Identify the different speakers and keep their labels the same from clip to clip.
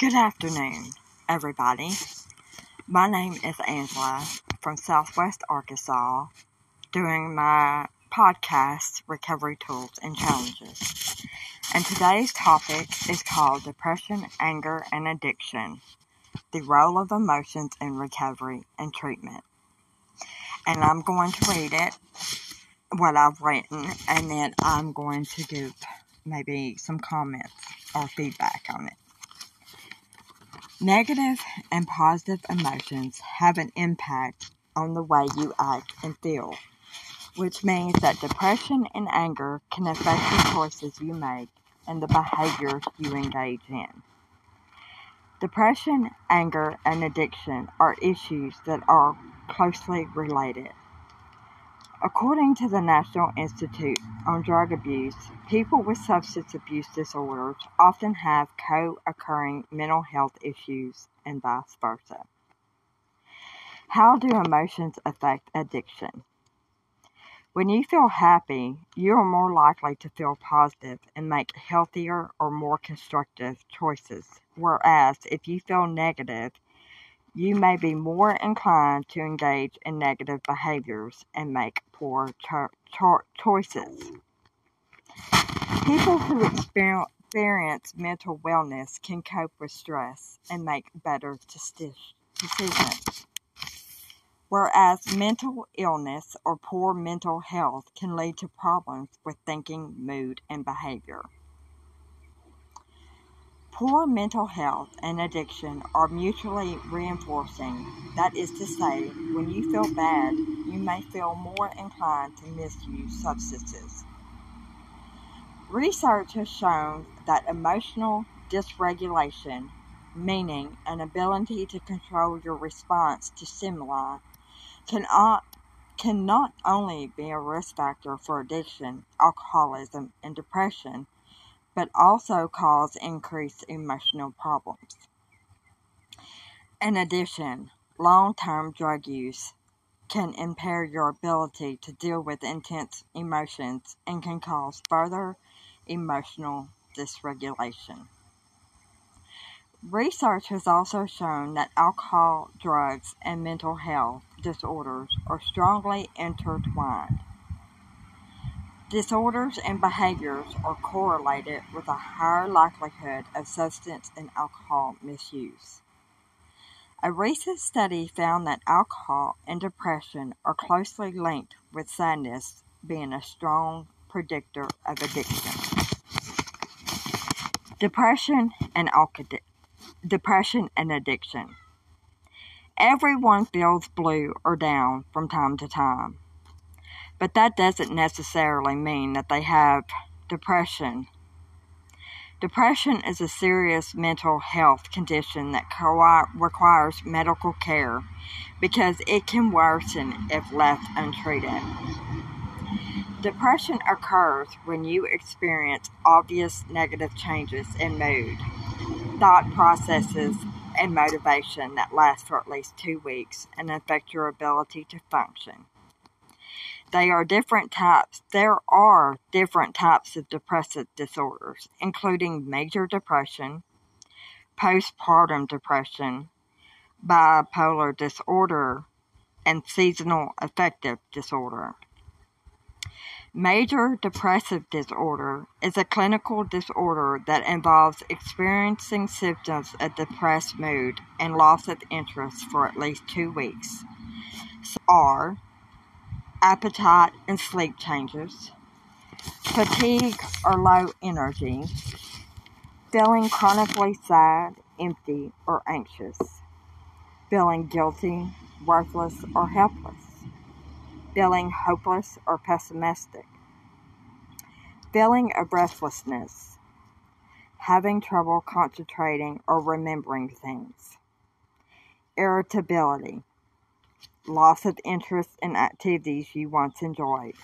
Speaker 1: Good afternoon, everybody. My name is Angela from Southwest Arkansas, doing my podcast, Recovery Tools and Challenges. And today's topic is called Depression, Anger, and Addiction The Role of Emotions in Recovery and Treatment. And I'm going to read it, what I've written, and then I'm going to give maybe some comments or feedback on it. Negative and positive emotions have an impact on the way you act and feel, which means that depression and anger can affect the choices you make and the behaviors you engage in. Depression, anger, and addiction are issues that are closely related. According to the National Institute on Drug Abuse, people with substance abuse disorders often have co occurring mental health issues and vice versa. How do emotions affect addiction? When you feel happy, you are more likely to feel positive and make healthier or more constructive choices. Whereas if you feel negative, you may be more inclined to engage in negative behaviors and make poor cho- cho- choices. People who experience mental wellness can cope with stress and make better decisions. Whereas mental illness or poor mental health can lead to problems with thinking, mood, and behavior. Poor mental health and addiction are mutually reinforcing. That is to say, when you feel bad, you may feel more inclined to misuse substances. Research has shown that emotional dysregulation, meaning an ability to control your response to stimuli, can, uh, can not only be a risk factor for addiction, alcoholism, and depression but also cause increased emotional problems. In addition, long term drug use can impair your ability to deal with intense emotions and can cause further emotional dysregulation. Research has also shown that alcohol, drugs, and mental health disorders are strongly intertwined. Disorders and behaviors are correlated with a higher likelihood of substance and alcohol misuse. A recent study found that alcohol and depression are closely linked with sadness being a strong predictor of addiction. Depression and depression and addiction. Everyone feels blue or down from time to time. But that doesn't necessarily mean that they have depression. Depression is a serious mental health condition that co- requires medical care because it can worsen if left untreated. Depression occurs when you experience obvious negative changes in mood, thought processes, and motivation that last for at least two weeks and affect your ability to function. They are different types. There are different types of depressive disorders, including major depression, postpartum depression, bipolar disorder, and seasonal affective disorder. Major depressive disorder is a clinical disorder that involves experiencing symptoms of depressed mood and loss of interest for at least two weeks. Are appetite and sleep changes, fatigue or low energy, feeling chronically sad, empty, or anxious, feeling guilty, worthless, or helpless, feeling hopeless or pessimistic, feeling of breathlessness, having trouble concentrating or remembering things, irritability, loss of interest in activities you once enjoyed,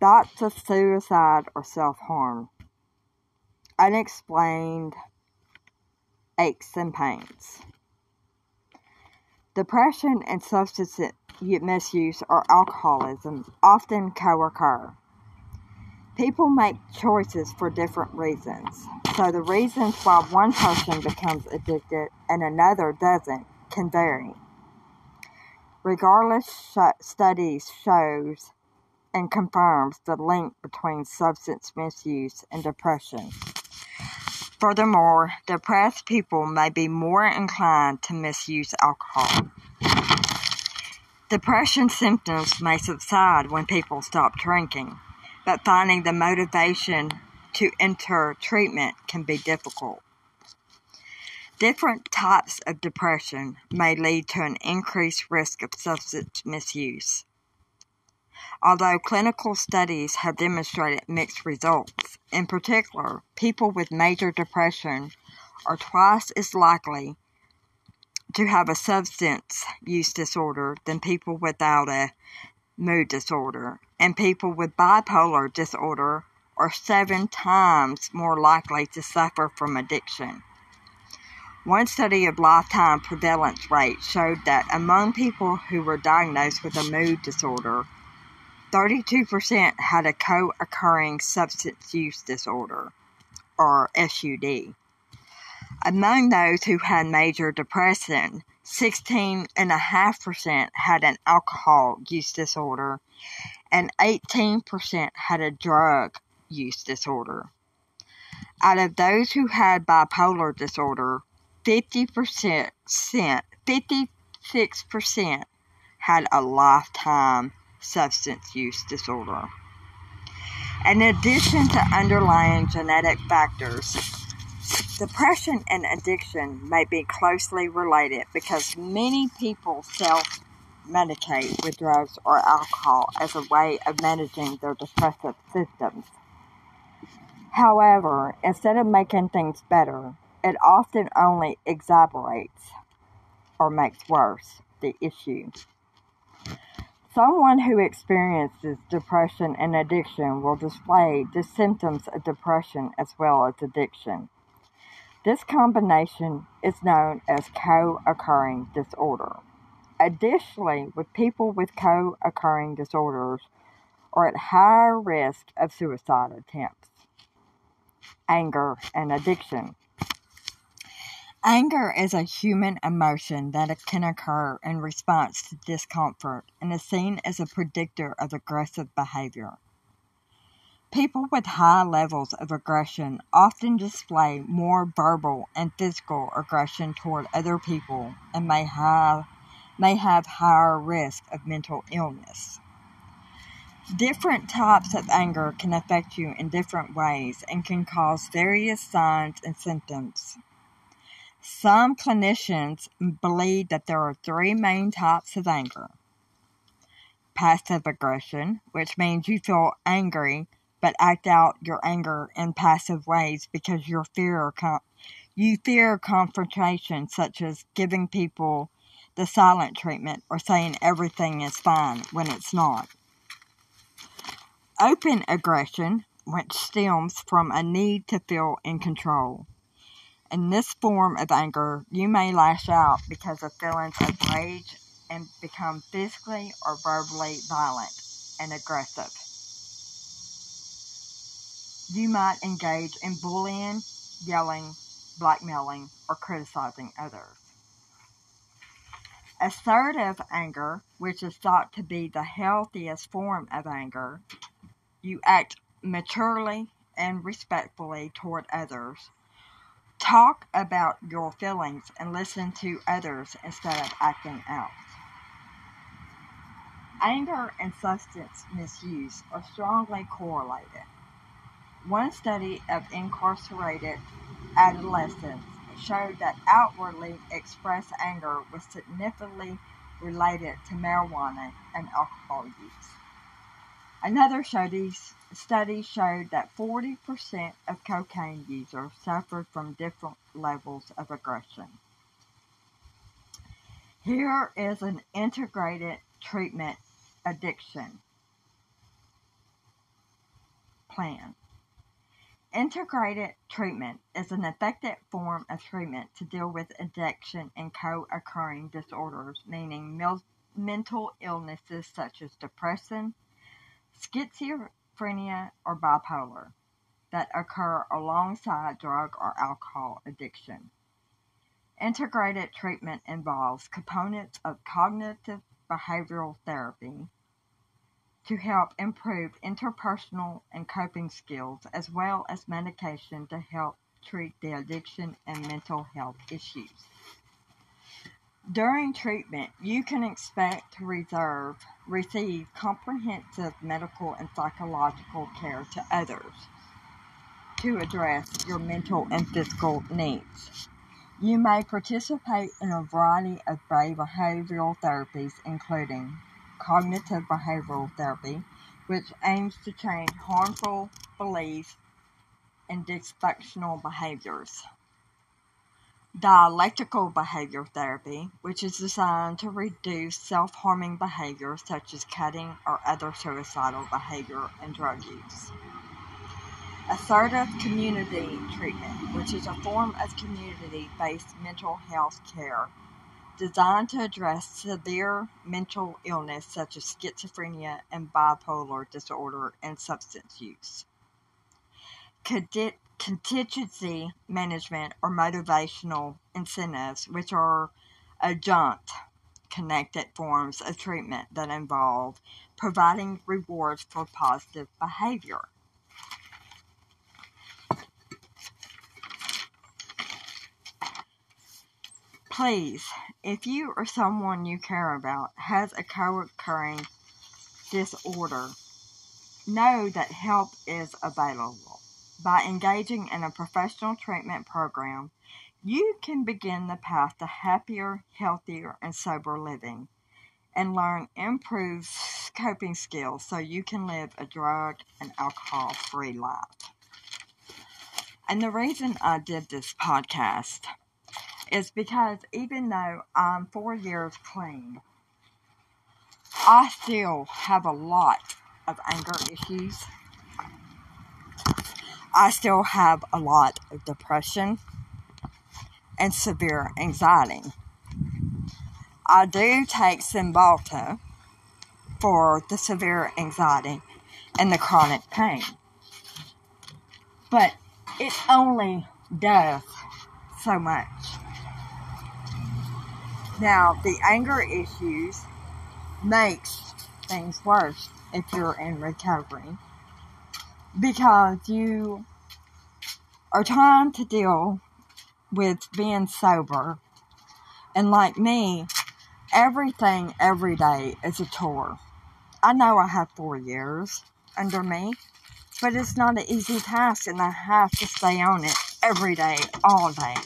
Speaker 1: thoughts of suicide or self harm, unexplained aches and pains. Depression and substance misuse or alcoholism often co occur. People make choices for different reasons. So the reasons why one person becomes addicted and another doesn't can vary. Regardless, sh- studies shows and confirms the link between substance misuse and depression. Furthermore, depressed people may be more inclined to misuse alcohol. Depression symptoms may subside when people stop drinking, but finding the motivation to enter treatment can be difficult. Different types of depression may lead to an increased risk of substance misuse. Although clinical studies have demonstrated mixed results, in particular, people with major depression are twice as likely to have a substance use disorder than people without a mood disorder, and people with bipolar disorder are seven times more likely to suffer from addiction. One study of lifetime prevalence rate showed that among people who were diagnosed with a mood disorder, 32% had a co occurring substance use disorder, or SUD. Among those who had major depression, 16.5% had an alcohol use disorder, and 18% had a drug use disorder. Out of those who had bipolar disorder, 50%, 56% had a lifetime substance use disorder. In addition to underlying genetic factors, depression and addiction may be closely related because many people self medicate with drugs or alcohol as a way of managing their depressive symptoms. However, instead of making things better, it often only exacerbates or makes worse the issue. Someone who experiences depression and addiction will display the symptoms of depression as well as addiction. This combination is known as co occurring disorder. Additionally, with people with co occurring disorders are at higher risk of suicide attempts, anger, and addiction. Anger is a human emotion that can occur in response to discomfort and is seen as a predictor of aggressive behavior. People with high levels of aggression often display more verbal and physical aggression toward other people and may have, may have higher risk of mental illness. Different types of anger can affect you in different ways and can cause various signs and symptoms. Some clinicians believe that there are three main types of anger passive aggression, which means you feel angry but act out your anger in passive ways because you fear you fear confrontation, such as giving people the silent treatment or saying everything is fine when it's not. Open aggression, which stems from a need to feel in control. In this form of anger, you may lash out because of feelings of rage and become physically or verbally violent and aggressive. You might engage in bullying, yelling, blackmailing, or criticizing others. Assertive anger, which is thought to be the healthiest form of anger, you act maturely and respectfully toward others Talk about your feelings and listen to others instead of acting out. Anger and substance misuse are strongly correlated. One study of incarcerated adolescents showed that outwardly expressed anger was significantly related to marijuana and alcohol use. Another study, showed that 40% of cocaine users suffered from different levels of aggression. Here is an integrated treatment addiction plan. Integrated treatment is an effective form of treatment to deal with addiction and co occurring disorders, meaning mental illnesses such as depression, schizophrenia, or bipolar that occur alongside drug or alcohol addiction. Integrated treatment involves components of cognitive behavioral therapy to help improve interpersonal and coping skills, as well as medication to help treat the addiction and mental health issues. During treatment, you can expect to reserve, receive comprehensive medical and psychological care to others to address your mental and physical needs. You may participate in a variety of behavioral therapies, including cognitive behavioral therapy, which aims to change harmful beliefs and dysfunctional behaviors. Dialectical behavior therapy, which is designed to reduce self harming behaviors such as cutting or other suicidal behavior and drug use. Assertive community treatment, which is a form of community based mental health care designed to address severe mental illness such as schizophrenia and bipolar disorder and substance use. Contingency management or motivational incentives, which are adjunct connected forms of treatment that involve providing rewards for positive behavior. Please, if you or someone you care about has a co occurring disorder, know that help is available. By engaging in a professional treatment program, you can begin the path to happier, healthier, and sober living and learn improved coping skills so you can live a drug and alcohol free life. And the reason I did this podcast is because even though I'm four years clean, I still have a lot of anger issues. I still have a lot of depression and severe anxiety. I do take Cymbalta for the severe anxiety and the chronic pain, but it only does so much. Now, the anger issues makes things worse if you're in recovery because you are trying to deal with being sober. And like me, everything every day is a chore. I know I have four years under me, but it's not an easy task, and I have to stay on it every day, all day.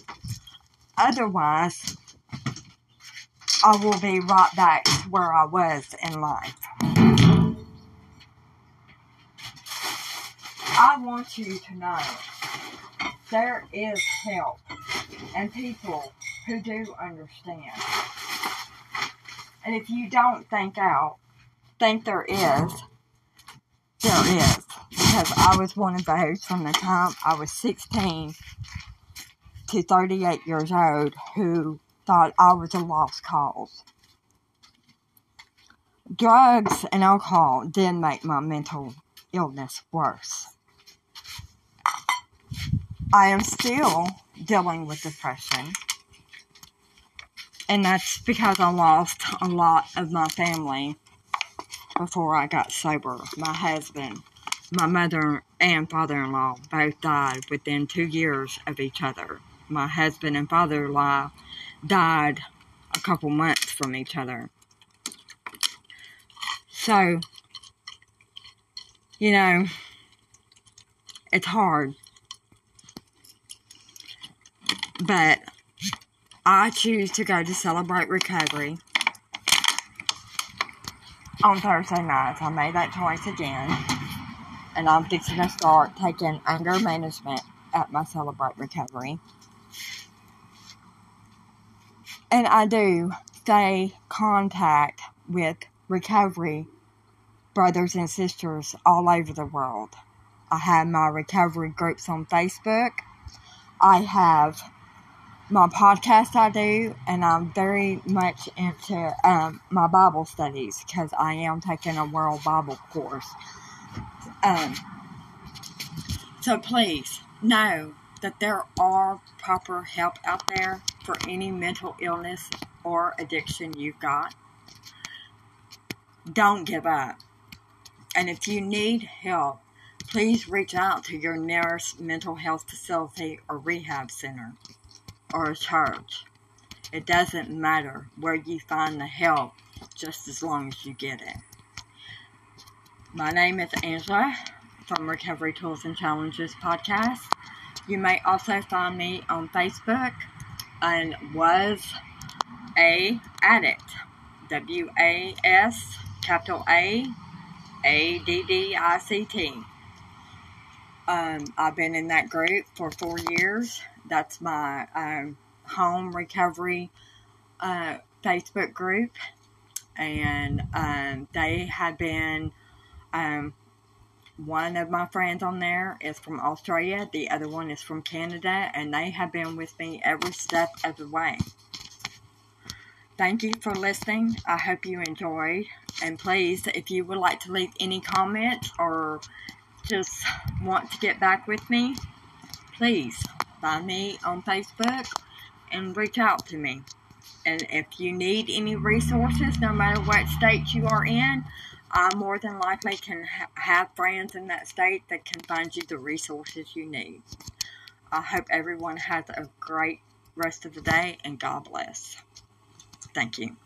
Speaker 1: Otherwise, I will be right back where I was in life. I want you to know there is help and people who do understand. And if you don't think out, think there is, there is. Because I was one of those from the time I was 16 to 38 years old who thought I was a lost cause. Drugs and alcohol did make my mental illness worse. I am still dealing with depression, and that's because I lost a lot of my family before I got sober. My husband, my mother, and father in law both died within two years of each other. My husband and father in law died a couple months from each other. So, you know, it's hard. But I choose to go to celebrate recovery on Thursday nights. I made that choice again. And I'm fixing to start taking anger management at my Celebrate Recovery. And I do stay contact with recovery brothers and sisters all over the world. I have my recovery groups on Facebook. I have my podcast I do, and I'm very much into um, my Bible studies because I am taking a World Bible course Um, so please know that there are proper help out there for any mental illness or addiction you've got. Don't give up. And if you need help, please reach out to your nearest mental health facility or rehab center or a church. It doesn't matter where you find the help, just as long as you get it. My name is Angela from Recovery Tools and Challenges podcast. You may also find me on Facebook and was a addict. W A S capital A A D D I C T. Um, I've been in that group for four years. That's my um, home recovery uh, Facebook group, and um, they have been. Um, one of my friends on there is from Australia, the other one is from Canada, and they have been with me every step of the way. Thank you for listening. I hope you enjoyed. And please, if you would like to leave any comments or just want to get back with me, please find me on Facebook and reach out to me. And if you need any resources, no matter what state you are in, I more than likely can ha- have friends in that state that can find you the resources you need. I hope everyone has a great rest of the day and God bless. Thank you.